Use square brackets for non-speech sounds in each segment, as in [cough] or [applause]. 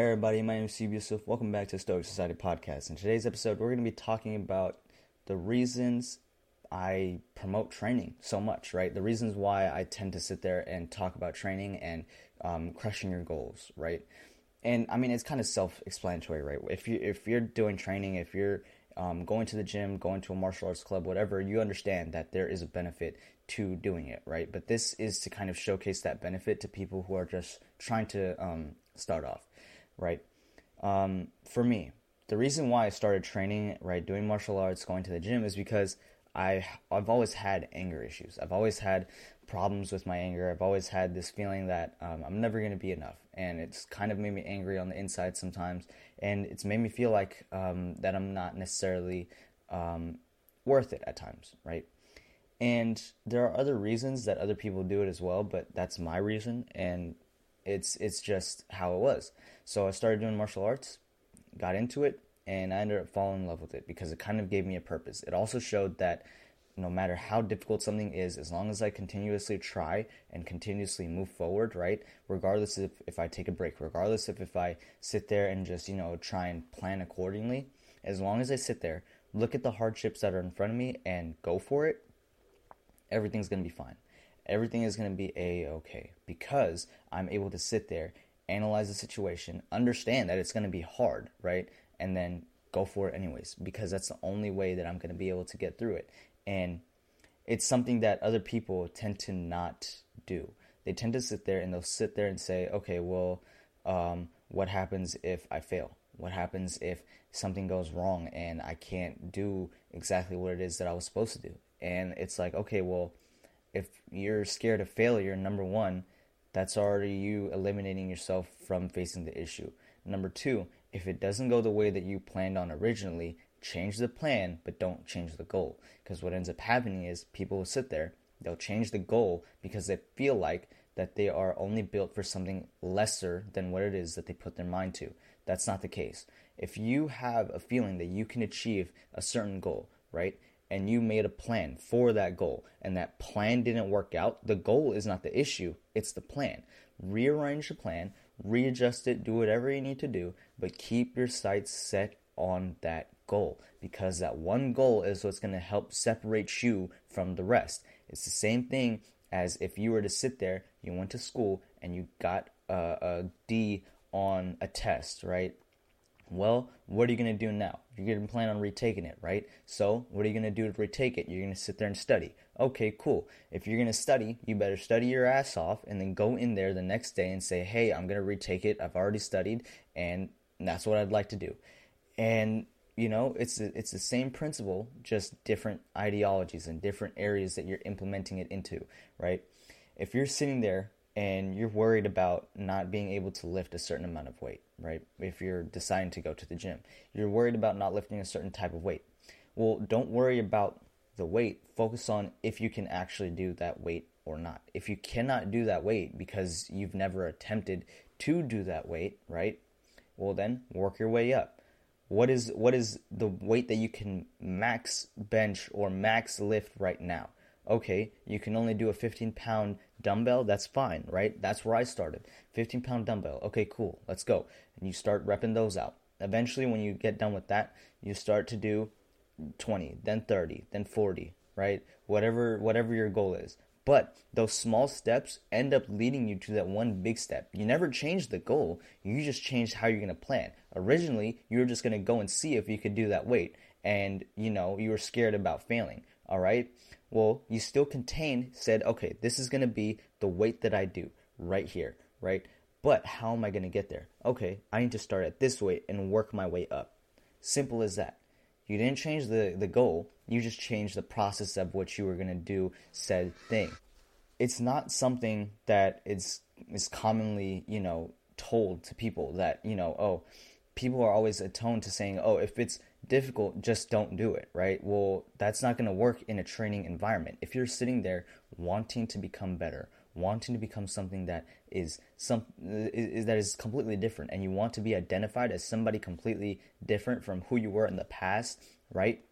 Hey everybody, my name is Nassib Yusuf. Welcome back to Stoic Society Podcast. In today's episode, we're going to be talking about the reasons I promote training so much, right? The reasons why I tend to sit there and talk about training and um, crushing your goals, right? And I mean, it's kind of self-explanatory, right? If you if you're doing training, if you're um, going to the gym, going to a martial arts club, whatever, you understand that there is a benefit to doing it, right? But this is to kind of showcase that benefit to people who are just trying to um, start off right? Um, for me, the reason why I started training, right, doing martial arts, going to the gym is because I I've always had anger issues. I've always had problems with my anger. I've always had this feeling that um, I'm never going to be enough, and it's kind of made me angry on the inside sometimes, and it's made me feel like um, that I'm not necessarily um, worth it at times, right? And there are other reasons that other people do it as well, but that's my reason, and it's it's just how it was. So I started doing martial arts, got into it, and I ended up falling in love with it because it kind of gave me a purpose. It also showed that no matter how difficult something is, as long as I continuously try and continuously move forward, right? Regardless if, if I take a break, regardless if, if I sit there and just, you know, try and plan accordingly, as long as I sit there, look at the hardships that are in front of me and go for it, everything's to be fine everything is to be a okay because I'm able to sit there, analyze the situation, understand that it's going to be hard, right? And then go for it anyways because that's the only way that I'm going to be able to get through it. And it's something that other people tend to not do. They tend to sit there and they'll sit there and say, okay, well, um, what happens if I fail? What happens if something goes wrong and I can't do exactly what it is that I was supposed to do? And it's like, okay, well, if you're scared of failure, number one, that's already you eliminating yourself from facing the issue. Number two, if it doesn't go the way that you planned on originally, change the plan, but don't change the goal. Because what ends up happening is people will sit there, they'll change the goal because they feel like that they are only built for something lesser than what it is that they put their mind to. That's not the case. If you have a feeling that you can achieve a certain goal, right? And you made a plan for that goal and that plan didn't work out, the goal is not the issue, it's the plan. Rearrange the plan, readjust it, do whatever you need to do, but keep your sights set on that goal because that one goal is what's going to help separate you from the rest. It's the same thing as if you were to sit there, you went to school and you got a, a D on a test, right? Well, what are you going to do now? You're going to plan on retaking it, right? So, what are you going to do to retake it? You're going to sit there and study. Okay, cool. If you're going to study, you better study your ass off and then go in there the next day and say, hey, I'm going to retake it. I've already studied and that's what I'd like to do. And, you know, it's, it's the same principle, just different ideologies and different areas that you're implementing it into, right? If you're sitting there and you're worried about not being able to lift a certain amount of weight, right? If you're deciding to go to the gym, you're worried about not lifting a certain type of weight. Well, don't worry about the weight. Focus on if you can actually do that weight or not. If you cannot do that weight because you've never attempted to do that weight, right? Well, then work your way up. What is what is the weight that you can max bench or max lift right now? Okay, you can only do a 15 pound dumbbell, that's fine, right? That's where I started. 15 pound dumbbell. Okay, cool. Let's go. And you start repping those out. Eventually, when you get done with that, you start to do 20, then 30, then 40, right? Whatever whatever your goal is. But those small steps end up leading you to that one big step. You never change the goal, you just change how you're going to plan. Originally, you were just going to go and see if you could do that weight and, you know, you were scared about failing, all right? Well, you still contained, said, okay, this is going to be the weight that I do right here, right? But how am I going to get there? Okay, I need to start at this weight and work my way up. Simple as that. You didn't change the, the goal, you just changed the process of what you were going to do said thing. It's not something that is is commonly, you know, told to people that, you know, oh, people are always attuned to saying, oh, if it's difficult, just don't do it, right? Well, that's not going to work in a training environment. If you're sitting there wanting to become better, wanting to become something that is some is, that is completely different and you want to be identified as somebody completely different from who you were in the past, right?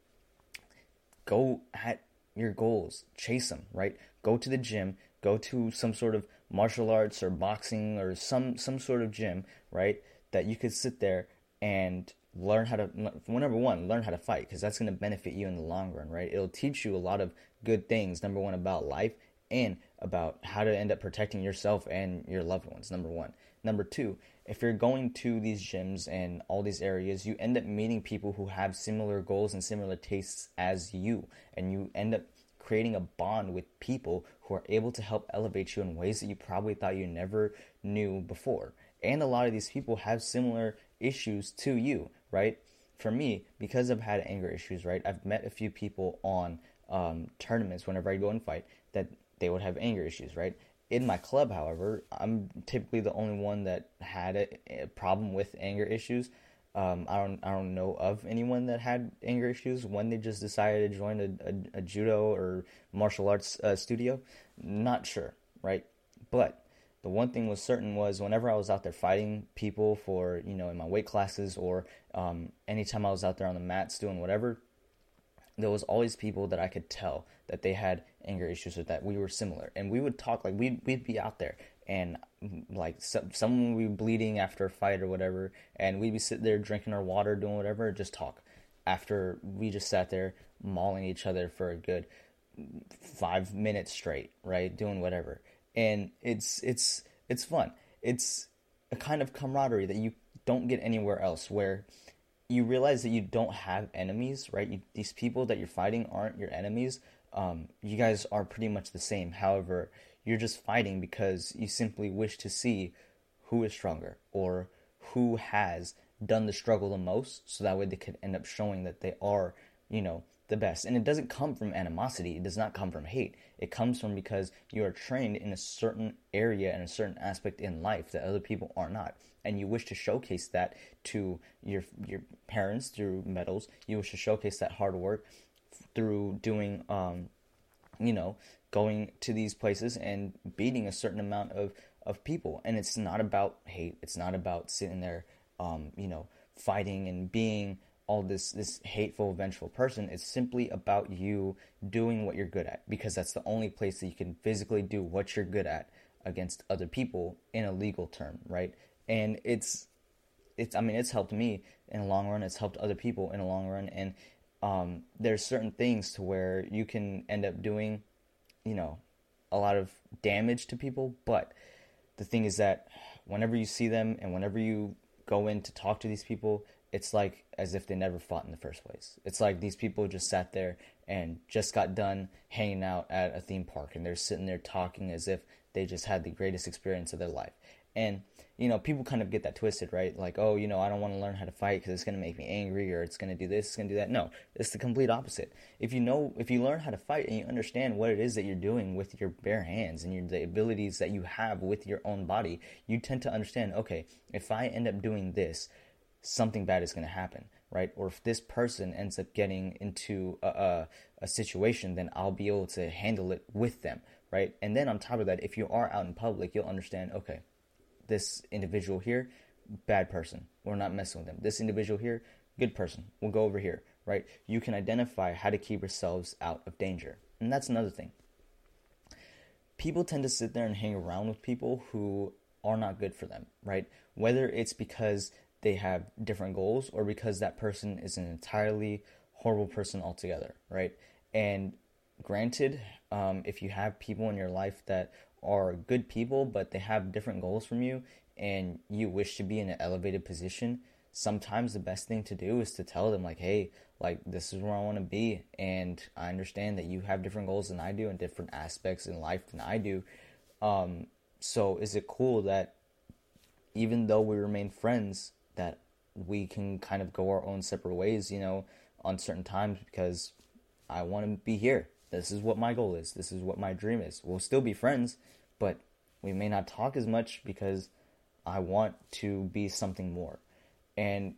Go at your goals, chase them, right? Go to the gym, go to some sort of martial arts or boxing or some some sort of gym, right? that you could sit there and learn how to number one learn how to fight because that's going to benefit you in the long run right? It'll teach you a lot of good things number one about life and about how to end up protecting yourself and your loved ones number one. Number two if you're going to these gyms and all these areas you end up meeting people who have similar goals and similar tastes as you and you end up creating a bond with people who are able to help elevate you in ways that you probably thought you never knew before and a lot of these people have similar issues to you, right? For me, because I've had anger issues, right? I've met a few people on um, tournaments whenever I go and fight that they would have anger issues, right? In my club, however, I'm typically the only one that had a, a problem with anger issues. Um, I don't I don't know of anyone that had anger issues when they just decided to join a, a, a judo or martial arts uh, studio. Not sure, right? But the one thing was certain was whenever I was out there fighting people for, you know, in my weight classes or um, anytime I was out there on the mats doing whatever, there was always people that I could tell that they had anger issues with that we were similar. And we would talk, like, we'd, we'd be out there and, like, so, someone would be bleeding after a fight or whatever, and we'd be sitting there drinking our water, doing whatever, just talk. After we just sat there mauling each other for a good five minutes straight, right? Doing whatever and it's it's it's fun. It's a kind of camaraderie that you don't get anywhere else where you realize that you don't have enemies, right? You, these people that you're fighting aren't your enemies. Um, you guys are pretty much the same. However, you're just fighting because you simply wish to see who is stronger or who has done the struggle the most, so that way they could end up showing that they are, you know, the best. And it doesn't come from animosity, it does not come from hate. It comes from because you are trained in a certain area and a certain aspect in life that other people are not. And you wish to showcase that to your your parents through medals. You wish to showcase that hard work through doing um, you know, going to these places and beating a certain amount of, of people. And it's not about hate. It's not about sitting there, um, you know, fighting and being all this this hateful vengeful person it's simply about you doing what you're good at because that's the only place that you can physically do what you're good at against other people in a legal term right and it's it's i mean it's helped me in the long run it's helped other people in the long run and um, there's certain things to where you can end up doing you know a lot of damage to people but the thing is that whenever you see them and whenever you go in to talk to these people it's like as if they never fought in the first place. It's like these people just sat there and just got done hanging out at a theme park and they're sitting there talking as if they just had the greatest experience of their life. And, you know, people kind of get that twisted, right? Like, oh, you know, I don't want to learn how to fight because it's going to make me angry or it's going to do this, it's going to do that. No, it's the complete opposite. If you know, if you learn how to fight and you understand what it is that you're doing with your bare hands and your, the abilities that you have with your own body, you tend to understand, okay, if I end up doing this, something bad is going to happen, right? Or if this person ends up getting into a, a, a, situation, then I'll be able to handle it with them, right? And then on top of that, if you are out in public, you'll understand, okay, this individual here, bad person. We're not messing with them. This individual here, good person. We'll go over here, right? You can identify how to keep yourselves out of danger. And that's another thing. People tend to sit there and hang around with people who are not good for them, right? Whether it's because they have different goals or because that person is an entirely horrible person altogether, right? And granted, um, if you have people in your life that are good people, but they have different goals from you and you wish to be in an elevated position, sometimes the best thing to do is to tell them, like, hey, like, this is where I want to be. And I understand that you have different goals than I do and different aspects in life than I do. Um, so is it cool that even though we remain friends, that we can kind of go our own separate ways, you know, on certain times because I want to be here. This is what my goal is. This is what my dream is. We'll still be friends, but we may not talk as much because I want to be something more. And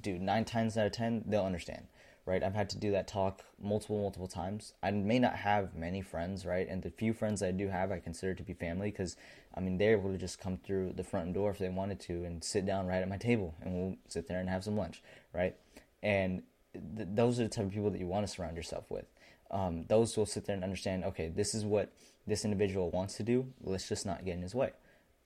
dude, nine times out of ten, they'll understand right? I've had to do that talk multiple, multiple times. I may not have many friends, right? And the few friends I do have, I consider to be family because, I mean, they're able to just come through the front door if they wanted to and sit down right at my table and we'll sit there and have some lunch, right? And th- those are the type of people that you want to surround yourself with. Um, those will sit there and understand, okay, this is what this individual wants to do. Let's just not get in his way.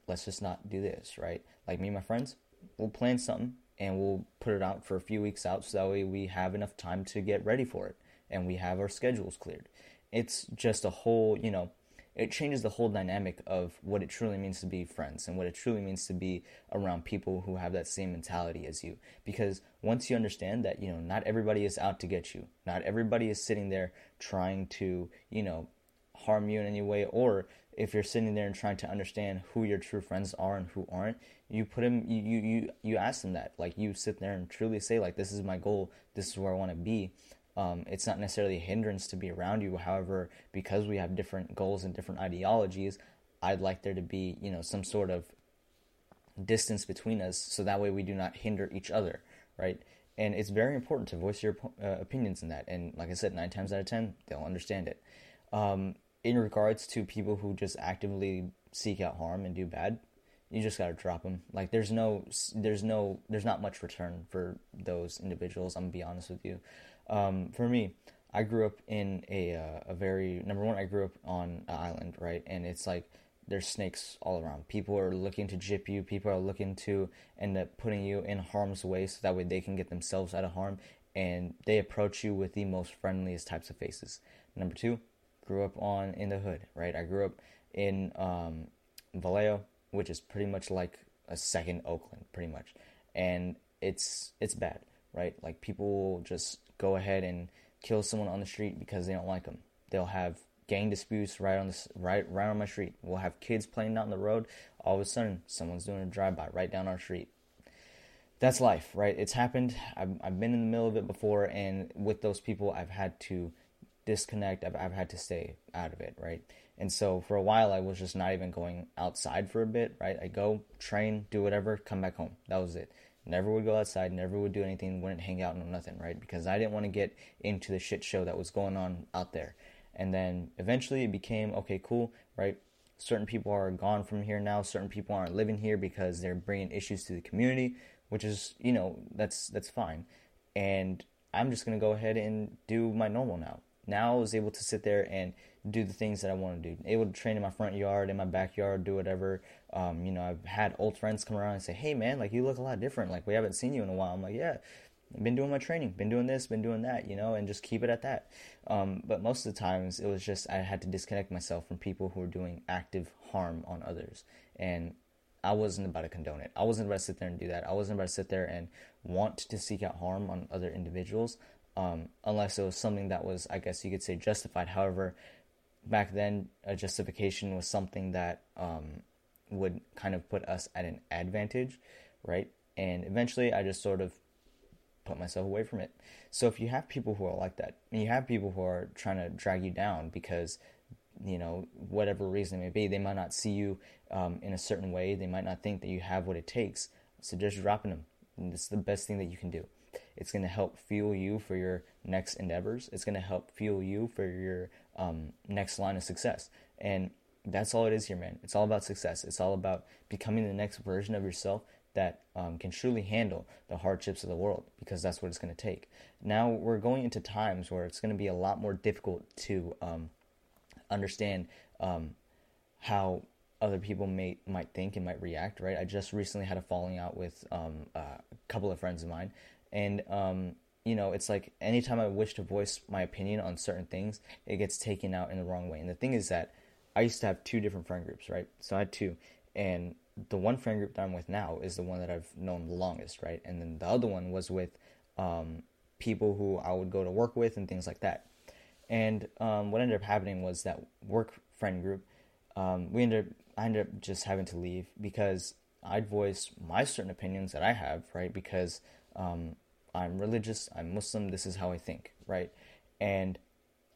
Let's just not do this, right? Like me and my friends, we'll plan something and we'll put it out for a few weeks out so that way we have enough time to get ready for it and we have our schedules cleared. It's just a whole, you know, it changes the whole dynamic of what it truly means to be friends and what it truly means to be around people who have that same mentality as you. Because once you understand that, you know, not everybody is out to get you, not everybody is sitting there trying to, you know, harm you in any way, or if you're sitting there and trying to understand who your true friends are and who aren't, you put them, you, you, you, ask them that. Like you sit there and truly say, like, this is my goal, this is where I want to be. Um, it's not necessarily a hindrance to be around you. However, because we have different goals and different ideologies, I'd like there to be, you know, some sort of distance between us so that way we do not hinder each other, right? And it's very important to voice your uh, opinions in that. And like I said, nine times out of ten, they'll understand it. Um, in regards to people who just actively seek out harm and do bad, you just gotta drop them. Like there's no, there's no, there's not much return for those individuals. I'm gonna be honest with you. Um, for me, I grew up in a uh, a very number one. I grew up on an island, right, and it's like there's snakes all around. People are looking to jip you. People are looking to end up putting you in harm's way, so that way they can get themselves out of harm. And they approach you with the most friendliest types of faces. Number two, grew up on in the hood, right? I grew up in um, Vallejo, which is pretty much like a second Oakland, pretty much, and it's it's bad, right? Like people just go ahead and kill someone on the street because they don't like them. They'll have gang disputes right on this right right on my street. We'll have kids playing down the road. All of a sudden, someone's doing a drive by right down our street. That's life, right? It's happened. I've, I've been in the middle of it before, and with those people, I've had to disconnect. I've, I've had to stay out of it, right? And so for a while, I was just not even going outside for a bit, right? I go train, do whatever, come back home. That was it. Never would go outside, never would do anything, wouldn't hang out, no nothing, right? Because I didn't want to get into the shit show that was going on out there. And then eventually it became okay, cool, right? Certain people are gone from here now. Certain people aren't living here because they're bringing issues to the community, which is, you know, that's that's fine. And I'm just gonna go ahead and do my normal now. Now I was able to sit there and do the things that I want to do. Able to train in my front yard, in my backyard, do whatever. Um, you know, I've had old friends come around and say, "Hey, man, like you look a lot different. Like we haven't seen you in a while." I'm like, "Yeah, I've been doing my training, been doing this, been doing that, you know, and just keep it at that." Um, but most of the times, it was just I had to disconnect myself from people who were doing active harm on others, and I wasn't about to condone it. I wasn't about to sit there and do that. I wasn't about to sit there and want to seek out harm on other individuals, um, unless it was something that was, I guess you could say, justified. However, back then a justification was something that um, would kind of put us at an advantage, right? And eventually, I just sort of put myself away from it. So if you have people who are like that, and you have people who are trying to drag you down because you know whatever reason it may be, they might not see you um, in a certain way. They might not think that you have what it takes. So just dropping them. And this is the best thing that you can do. It's going to help fuel you for your next endeavors. It's going to help fuel you for your um, next line of success. And that's all it is here, man. It's all about success. It's all about becoming the next version of yourself that um, can truly handle the hardships of the world because that's what it's going to take. Now we're going into times where it's going to be a lot more difficult to um, understand um, how other people may might think and might react. Right? I just recently had a falling out with um, a couple of friends of mine, and um, you know, it's like anytime I wish to voice my opinion on certain things, it gets taken out in the wrong way. And the thing is that I used to have two different friend groups, right? So I had two, and the one friend group that I'm with now is the one that I've known the longest, right? And then the other one was with um, people who I would go to work with and things like that. And um, what ended up happening was that work friend group, um, we ended up, I ended up just having to leave because I'd voice my certain opinions that I have, right? Because um, I'm religious, I'm Muslim, this is how I think, right? And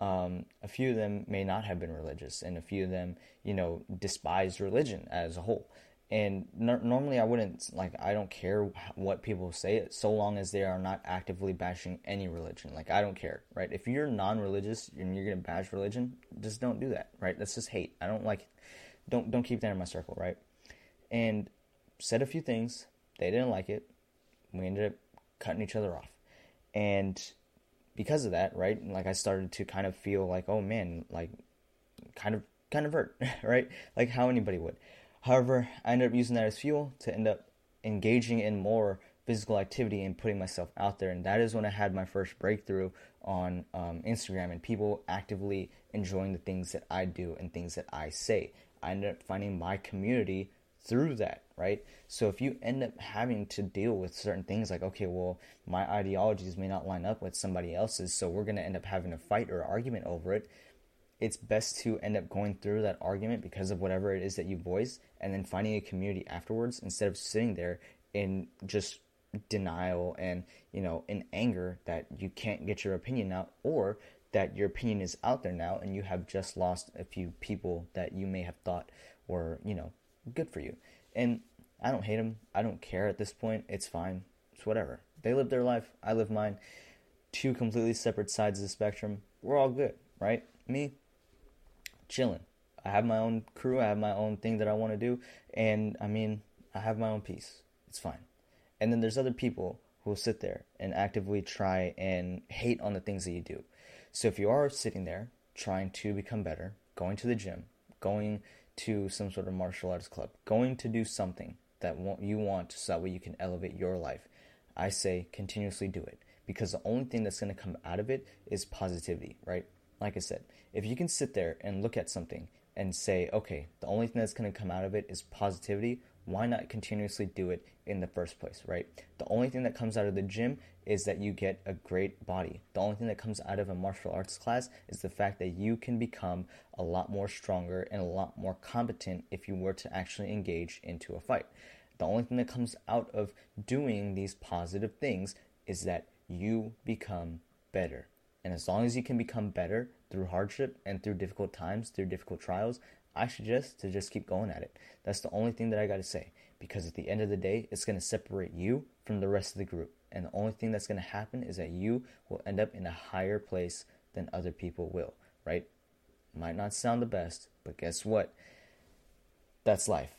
um, a few of them may not have been religious, and a few of them, you know, despise religion as a whole. And n- normally, I wouldn't like. I don't care what people say, so long as they are not actively bashing any religion. Like I don't care, right? If you're non-religious and you're gonna bash religion, just don't do that, right? That's just hate. I don't like. Don't don't keep that in my circle, right? And said a few things. They didn't like it. We ended up cutting each other off. And because of that, right, like I started to kind of feel like, oh man, like kind of kind of hurt, [laughs] right? Like how anybody would. However, I ended up using that as fuel to end up engaging in more physical activity and putting myself out there. And that is when I had my first breakthrough on um, Instagram and people actively enjoying the things that I do and things that I say. I ended up finding my community through that, right? So if you end up having to deal with certain things like, okay, well, my ideologies may not line up with somebody else's, so we're going to end up having a fight or argument over it. It's best to end up going through that argument because of whatever it is that you voice and then finding a community afterwards instead of sitting there in just denial and, you know, in anger that you can't get your opinion out or that your opinion is out there now and you have just lost a few people that you may have thought were, you know, good for you. And I don't hate them. I don't care at this point. It's fine. It's whatever. They live their life. I live mine. Two completely separate sides of the spectrum. We're all good, right? Me, chilling. I have my own crew. I have my own thing that I want to do. And I mean, I have my own peace. It's fine. And then there's other people who will sit there and actively try and hate on the things that you do. So if you are sitting there trying to become better, going to the gym, going to some sort of martial arts club, going to do something that you want so that way you can elevate your life, I say continuously do it because the only thing that's going to come out of it is positivity, right? Like I said, if you can sit there and look at something and say, okay, the only thing that's going to come out of it is positivity, why not continuously do it in the first place, right? The only thing that comes out of the gym is that you get a great body. The only thing that comes out of a martial arts class is the fact that you can become a lot more stronger and a lot more competent if you were to actually engage into a fight. The only thing that comes out of doing these positive things is that you become better. And as long as you can become better through hardship and through difficult times, through difficult trials, I suggest to just keep going at it. That's the only thing that I got to say. Because at the end of the day, it's going to separate you from the rest of the group. And the only thing that's going to happen is that you will end up in a higher place than other people will, right? Might not sound the best, but guess what? That's life.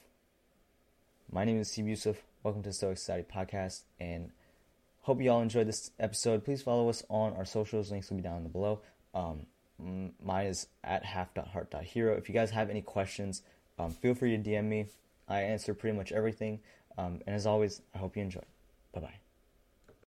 My name is Nassib Yusuf. Welcome to Stoic Society Podcast. And hope you all enjoyed this episode. Please follow us on our socials. Links will be down below. Um, Mine is at half.heart.hero. If you guys have any questions, um, feel free to DM me. I answer pretty much everything. Um, and as always, I hope you enjoy. Bye bye.